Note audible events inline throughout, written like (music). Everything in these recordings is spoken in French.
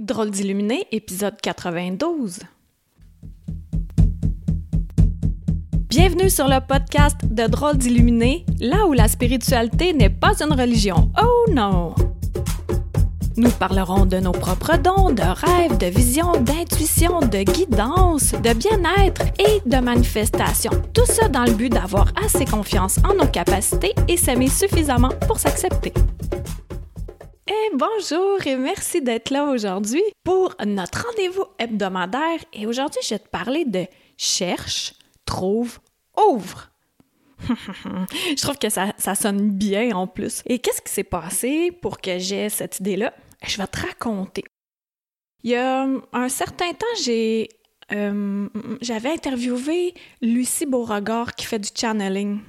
Drôle d'illuminé, épisode 92. Bienvenue sur le podcast de Drôle d'illuminé, là où la spiritualité n'est pas une religion. Oh non! Nous parlerons de nos propres dons, de rêves, de visions, d'intuition, de guidance, de bien-être et de manifestation. Tout ça dans le but d'avoir assez confiance en nos capacités et s'aimer suffisamment pour s'accepter. Bonjour et merci d'être là aujourd'hui pour notre rendez-vous hebdomadaire. Et aujourd'hui, je vais te parler de cherche, trouve, ouvre. (laughs) je trouve que ça, sonne bien en plus. Et qu'est-ce qui s'est passé pour que j'ai cette idée-là? Je vais te raconter. Il y a un certain temps, j'ai euh, j'avais interviewé Lucie Beauregard qui fait du channeling.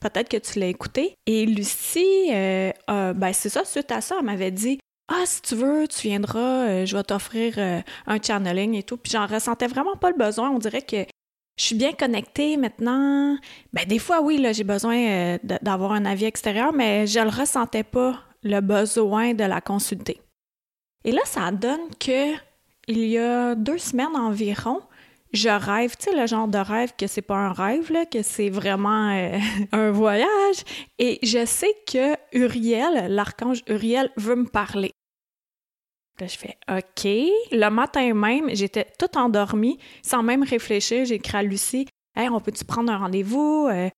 Peut-être que tu l'as écouté. Et Lucie, euh, ben c'est ça, suite à ça, elle m'avait dit Ah, si tu veux, tu viendras, euh, je vais t'offrir euh, un channeling et tout. Puis j'en ressentais vraiment pas le besoin. On dirait que je suis bien connectée maintenant. Ben, des fois, oui, là, j'ai besoin d'avoir un avis extérieur, mais je le ressentais pas, le besoin de la consulter. Et là, ça donne que il y a deux semaines environ, je rêve, tu sais, le genre de rêve que c'est pas un rêve, là, que c'est vraiment euh, (laughs) un voyage. Et je sais que Uriel, l'archange Uriel, veut me parler. Là, je fais OK. Le matin même, j'étais toute endormie, sans même réfléchir. J'ai écrit à Lucie Hey, on peut-tu prendre un rendez-vous? Euh,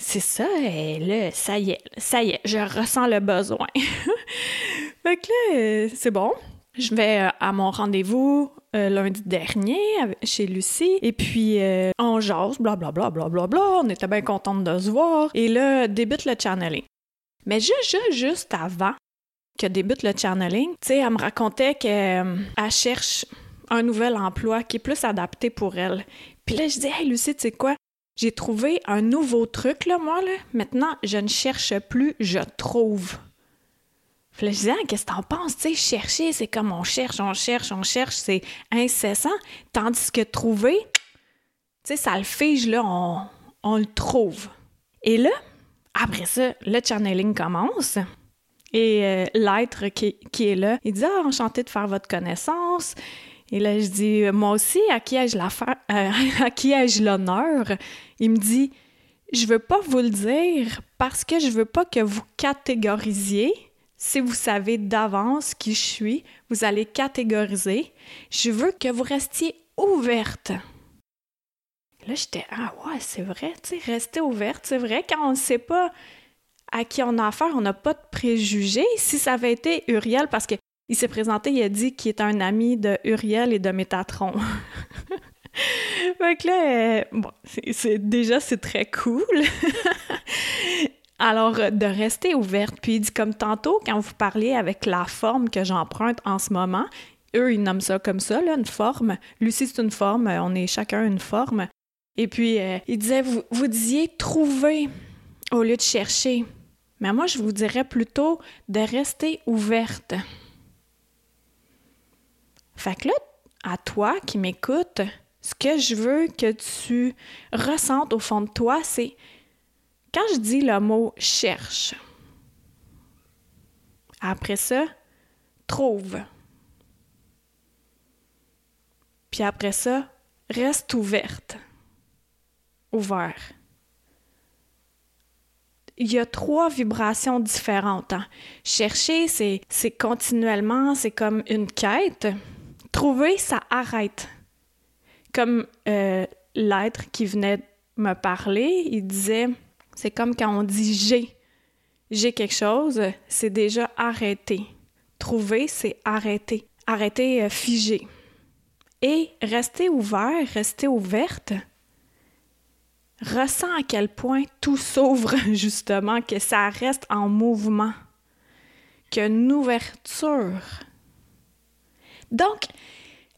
c'est ça, et là, ça y est, ça y est, je ressens le besoin. (laughs) fait que là, euh, c'est bon. Je vais à mon rendez-vous euh, lundi dernier chez Lucie. Et puis, euh, on jase, blablabla, blablabla. Bla, bla, on était bien contente de se voir. Et là, débute le channeling. Mais juste, juste avant que débute le channeling, tu sais, elle me racontait qu'elle cherche un nouvel emploi qui est plus adapté pour elle. Puis là, je dis, hey Lucie, tu sais quoi? J'ai trouvé un nouveau truc, là, moi, là. Maintenant, je ne cherche plus, je trouve. Je disais, ah, qu'est-ce que t'en penses? Tu chercher, c'est comme on cherche, on cherche, on cherche, c'est incessant. Tandis que trouver, ça le fige, là, on, le trouve. Et là, après ça, le channeling commence. Et euh, l'être qui, est là, il dit Ah, enchanté de faire votre connaissance. Et là, je dis Moi aussi, à qui ai-je euh, (laughs) ai-je l'honneur? Il me dit Je veux pas vous le dire parce que je veux pas que vous catégorisiez si vous savez d'avance qui je suis, vous allez catégoriser. Je veux que vous restiez ouverte. Là, j'étais Ah ouais, c'est vrai, tu sais, rester ouverte, c'est vrai, quand on ne sait pas à qui on a affaire, on n'a pas de préjugés. Si ça avait été Uriel, parce qu'il s'est présenté, il a dit qu'il est un ami de Uriel et de Métatron. (laughs) fait que là, euh, bon, c'est, déjà, c'est très cool. (laughs) Alors, euh, de rester ouverte. Puis, il dit comme tantôt, quand vous parliez avec la forme que j'emprunte en ce moment, eux, ils nomment ça comme ça, là, une forme. Lucie, c'est une forme. On est chacun une forme. Et puis, euh, il disait, vous, vous disiez trouver au lieu de chercher. Mais moi, je vous dirais plutôt de rester ouverte. Fait que là, à toi qui m'écoutes, ce que je veux que tu ressentes au fond de toi, c'est quand je dis le mot cherche, après ça, trouve. Puis après ça, reste ouverte. Ouvert. Il y a trois vibrations différentes. Hein. Chercher, c'est, continuellement, c'est comme une quête. Trouver, ça arrête. Comme euh, l'être qui venait me parler, il disait c'est comme quand on dit j'ai. J'ai quelque chose, c'est déjà arrêté. Trouver, c'est arrêter. Arrêter, euh, figer. Et rester ouvert, rester ouverte, ressent à quel point tout s'ouvre, (laughs) justement, que ça reste en mouvement, qu'il y a une ouverture. Donc,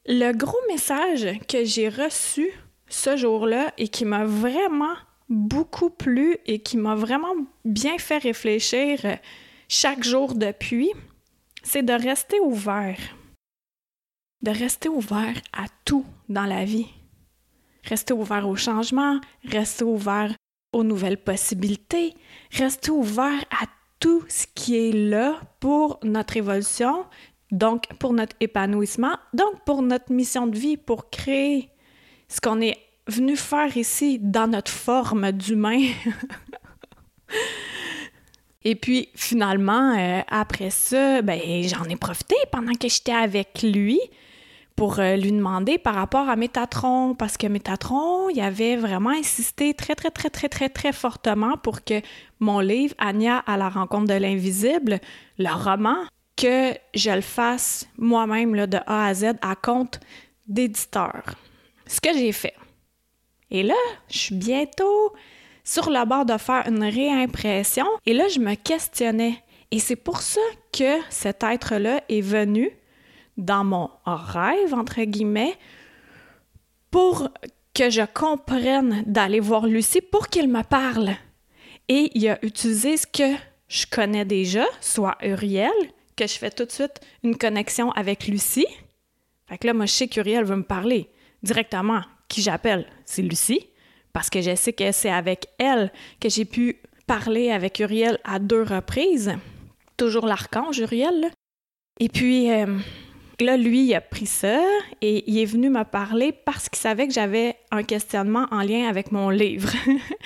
le gros message que j'ai reçu ce jour-là et qui m'a vraiment beaucoup plu et qui m'a vraiment bien fait réfléchir euh, chaque jour depuis, c'est de rester ouvert. De rester ouvert à tout dans la vie. Rester ouvert au changement, rester ouvert aux nouvelles possibilités, rester ouvert à tout ce qui est là pour notre évolution, donc pour notre épanouissement, donc pour notre mission de vie, pour créer ce qu'on est venu faire ici dans notre forme d'humain. (laughs) Et puis finalement, euh, après ça, ben, j'en ai profité pendant que j'étais avec lui pour euh, lui demander par rapport à Métatron, parce que Métatron, il avait vraiment insisté très, très, très, très, très, très fortement pour que mon livre, Anya à la rencontre de l'invisible, le roman, que je le fasse moi-même de A à Z à compte d'éditeur. Ce que j'ai fait. Et là, je suis bientôt sur le bord de faire une réimpression et là, je me questionnais. Et c'est pour ça que cet être-là est venu dans mon rêve, entre guillemets, pour que je comprenne d'aller voir Lucie pour qu'il me parle. Et il a utilisé ce que je connais déjà, soit Uriel, que je fais tout de suite une connexion avec Lucie. Fait que là, moi, je sais qu'Uriel veut me parler directement. Qui j'appelle? C'est Lucie. Parce que je sais que c'est avec elle que j'ai pu parler avec Uriel à deux reprises. Toujours l'archange Uriel. Et puis, euh, là, lui, il a pris ça et il est venu me parler parce qu'il savait que j'avais un questionnement en lien avec mon livre.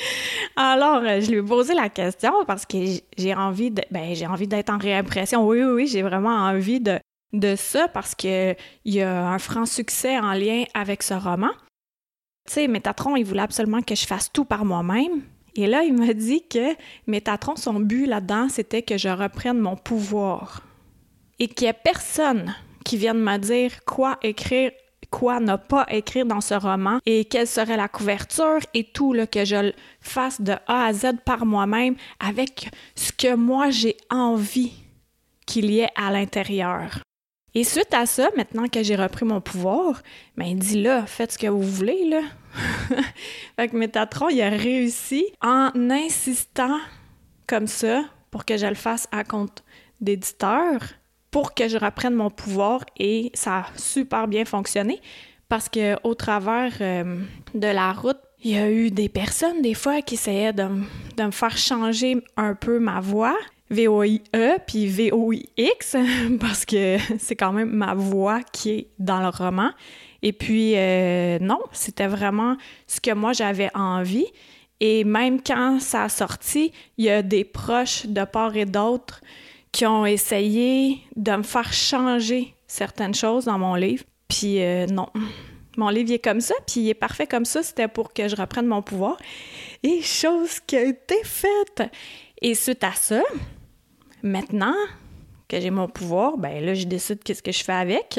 (laughs) Alors, euh, je lui ai posé la question parce que j'ai envie de, ben, j'ai envie d'être en réimpression. Oui, oui, oui, j'ai vraiment envie de, de ça parce qu'il y a un franc succès en lien avec ce roman. Tu sais, Métatron, il voulait absolument que je fasse tout par moi-même. Et là, il m'a dit que Métatron, son but là-dedans, c'était que je reprenne mon pouvoir. Et qu'il n'y ait personne qui vienne me dire quoi écrire quoi ne pas écrire dans ce roman et quelle serait la couverture et tout, que je le fasse de A à Z par moi-même avec ce que moi j'ai envie qu'il y ait à l'intérieur. Et suite à ça, maintenant que j'ai repris mon pouvoir, ben il dit là, faites ce que vous voulez, là. (laughs) fait que Métatron, il a réussi en insistant comme ça pour que je le fasse à compte d'éditeur pour que je reprenne mon pouvoir et ça a super bien fonctionné parce que au travers euh, de la route, il y a eu des personnes des fois qui essayaient de, me faire changer un peu ma voix. V-O-I-E puis V-O-I-X (laughs) parce que c'est quand même ma voix qui est dans le roman. Et puis, euh, non, c'était vraiment ce que moi j'avais envie. Et même quand ça a sorti, il y a des proches de part et d'autre qui ont essayé de me faire changer certaines choses dans mon livre. Puis euh, non, mon livre est comme ça, puis il est parfait comme ça. C'était pour que je reprenne mon pouvoir. Et chose qui a été faite. Et suite à ça, maintenant que j'ai mon pouvoir, ben là, je décide qu'est-ce que je fais avec.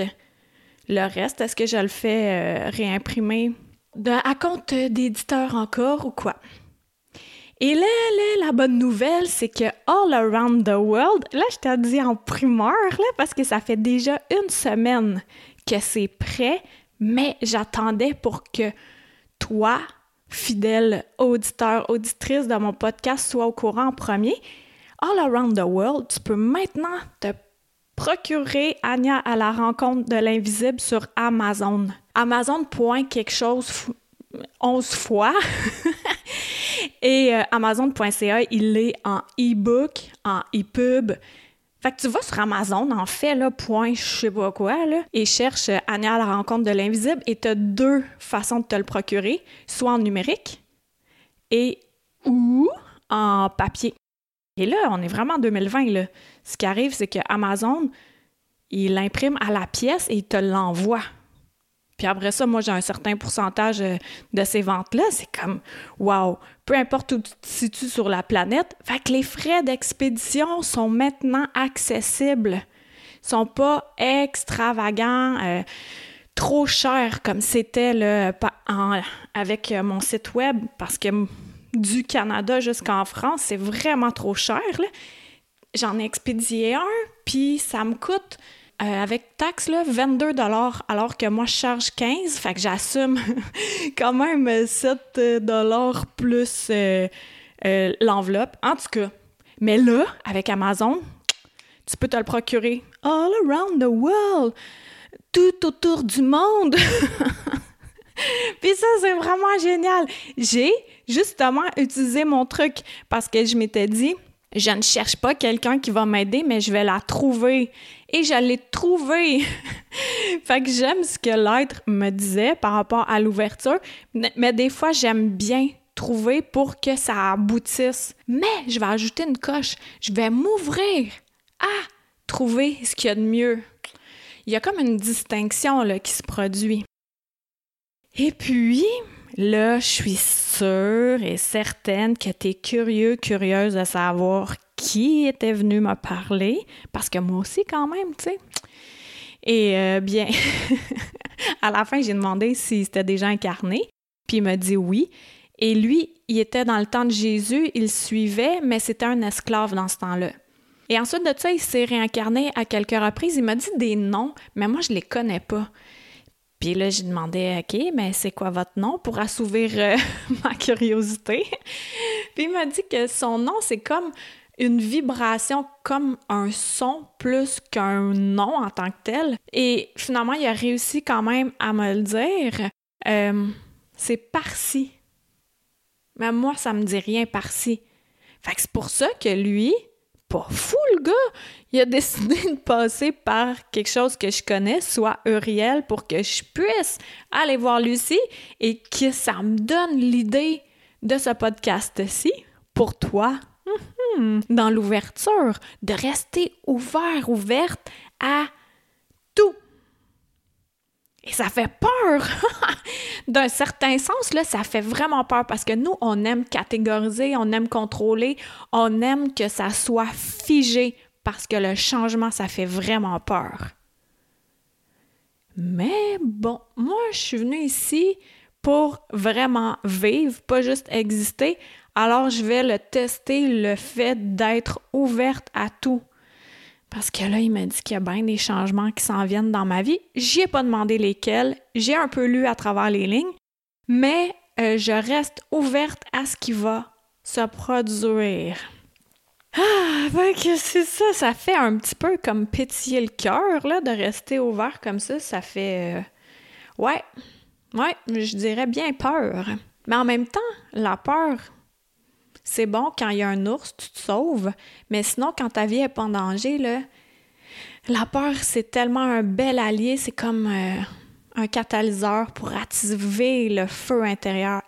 Le reste, est-ce que je le fais euh, réimprimer à compte d'éditeur encore ou quoi? Et là, là, la bonne nouvelle, c'est que All Around the World, là, je t'ai dit en primeur, parce que ça fait déjà une semaine que c'est prêt, mais j'attendais pour que toi, fidèle auditeur, auditrice de mon podcast, sois au courant en premier. All Around the World, tu peux maintenant te procurer Anya à la rencontre de l'invisible sur Amazon. Amazon. quelque chose 11 fois. (laughs) Et euh, Amazon.ca, il est en e-book, en e-pub. Fait que tu vas sur Amazon, en fait, là, point je sais pas quoi, là, et cherche euh, Anna à la rencontre de l'invisible, et tu as deux façons de te le procurer, soit en numérique et ou en papier. Et là, on est vraiment en 2020, là. Ce qui arrive, c'est que Amazon, il l'imprime à la pièce et il te l'envoie. Puis après ça, moi, j'ai un certain pourcentage euh, de ces ventes-là. C'est comme, wow, peu importe où tu te situes sur la planète. Fait que les frais d'expédition sont maintenant accessibles. Ils sont pas extravagants, euh, trop chers comme c'était avec euh, mon site web parce que du Canada jusqu'en France, c'est vraiment trop cher. J'en ai expédié un, puis ça me coûte euh, avec taxe, là, 22 alors que moi, je charge 15. Fait que j'assume (laughs) quand même 7 plus euh, euh, l'enveloppe. En tout cas, mais là, avec Amazon, tu peux te le procurer all around the world, tout autour du monde. (laughs) Puis ça, c'est vraiment génial. J'ai justement utilisé mon truc parce que je m'étais dit, Je ne cherche pas quelqu'un qui va m'aider, mais je vais la trouver. Et je l'ai trouvée. (laughs) fait que j'aime ce que l'être me disait par rapport à l'ouverture, mais des fois, j'aime bien trouver pour que ça aboutisse. Mais je vais ajouter une coche. Je vais m'ouvrir à trouver ce qu'il y a de mieux. Il y a comme une distinction là, qui se produit. Et puis, là, je suis sûre et certaine que tu es curieux, curieuse de savoir qui était venu me parler, parce que moi aussi, quand même, tu sais. Et euh, bien, (laughs) à la fin, j'ai demandé si c'était déjà incarné, puis il m'a dit oui. Et lui, il était dans le temps de Jésus, il suivait, mais c'était un esclave dans ce temps-là. Et ensuite de ça, il s'est réincarné à quelques reprises. Il m'a dit des noms, mais moi, je les connais pas. Puis là, j'ai demandé, OK, mais c'est quoi votre nom pour assouvir euh, (laughs) ma curiosité? Puis il m'a dit que son nom, c'est comme une vibration, comme un son plus qu'un nom en tant que tel. Et finalement, il a réussi quand même à me le dire. Euh, c'est par-ci. Mais moi, ça me dit rien par-ci. Fait que c'est pour ça que lui, pas fou le gars. Il a (laughs) décidé de passer par quelque chose que je connais, soit Uriel, pour que je puisse aller voir Lucie et que ça me donne l'idée de ce podcast-ci pour toi. Mhm. Dans l'ouverture, de rester ouvert, ouverte à. Et ça fait peur. (laughs) D'un certain sens, là, ça fait vraiment peur parce que nous, on aime catégoriser, on aime contrôler, on aime que ça soit figé parce que le changement, ça fait vraiment peur. Mais bon, moi, je suis venue ici pour vraiment vivre, pas juste exister. Alors, je vais le tester, le fait d'être ouverte à tout. Parce que là, il m'a dit qu'il y a bien des changements qui s'en viennent dans ma vie. J'y ai pas demandé lesquels. J'ai un peu lu à travers les lignes, mais euh, je reste ouverte à ce qui va se produire. Ah, ben que c'est ça, ça fait un petit peu comme pétiller le cœur, là, de rester ouvert comme ça. Ça fait. Euh, ouais, ouais, je dirais bien peur. Mais en même temps, la peur, c'est bon quand il y a un ours, tu te sauves, mais sinon, quand ta vie est pas en danger, là, la peur, c'est tellement un bel allié, c'est comme euh, un catalyseur pour activer le feu intérieur,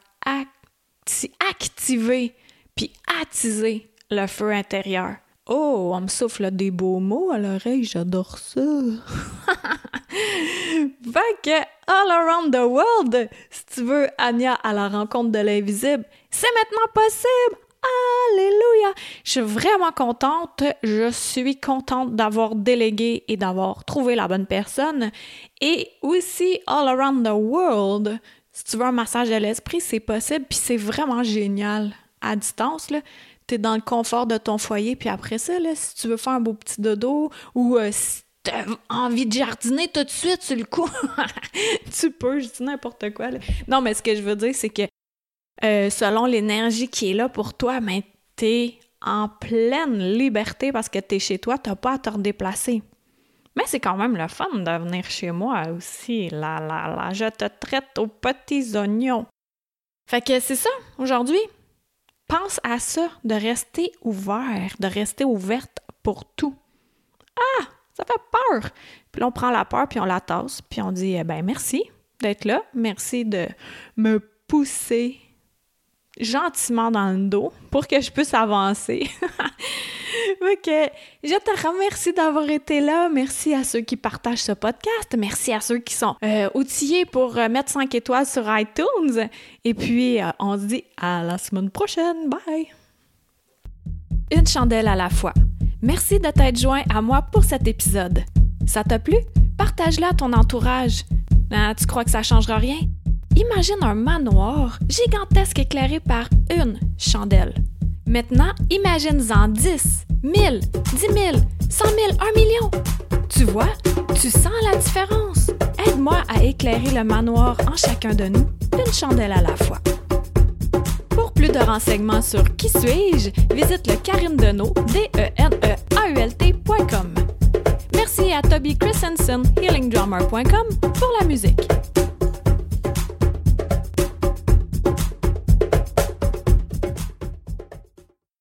activer puis attiser le feu intérieur. Oh, on me souffle des beaux mots à l'oreille, j'adore ça. (laughs) fait que All Around the World, si tu veux Anya à la rencontre de l'invisible, c'est maintenant possible. Alléluia! Je suis vraiment contente. Je suis contente d'avoir délégué et d'avoir trouvé la bonne personne. Et aussi, all around the world, si tu veux un massage de l'esprit, c'est possible. Puis c'est vraiment génial. À distance, là, es dans le confort de ton foyer. Puis après ça, si tu veux faire un beau petit dodo ou euh, si si as envie de jardiner tout de suite sur le coup, (laughs) tu peux, je dis n'importe quoi. Non, mais ce que je veux dire, c'est que euh, selon l'énergie qui est là pour toi, ben, es en pleine liberté parce que tu es chez toi, t'as pas à te redéplacer. Mais c'est quand même le fun de venir chez moi aussi. La, la, la, je te traite aux petits oignons. Fait que c'est ça, aujourd'hui. Pense à ça, de rester ouvert, de rester ouverte pour tout. Ah, ça fait peur. Puis là, on prend la peur, puis on la tasse, puis on dit, eh ben merci d'être là. Merci de me pousser gentiment dans le dos pour que je puisse avancer. (laughs) ok, je te remercie d'avoir été là. Merci à ceux qui partagent ce podcast. Merci à ceux qui sont euh, outillés pour euh, mettre 5 étoiles sur iTunes. Et puis, euh, on se dit à la semaine prochaine. Bye! Une chandelle à la fois. Merci de t'être joint à moi pour cet épisode. Ça t'a plu? Partage-le à ton entourage. Ah, tu crois que ça changera rien? Imagine un manoir gigantesque éclairé par une chandelle. Maintenant, imagine-en 10, 1000, 10 000, 100 000, 1 million. Tu vois, tu sens la différence. Aide-moi à éclairer le manoir en chacun de nous, une chandelle à la fois. Pour plus de renseignements sur Qui suis-je, visite le Karine Deneau, d e n e a u l Merci à Toby Christensen, healingdrummer.com, pour la musique.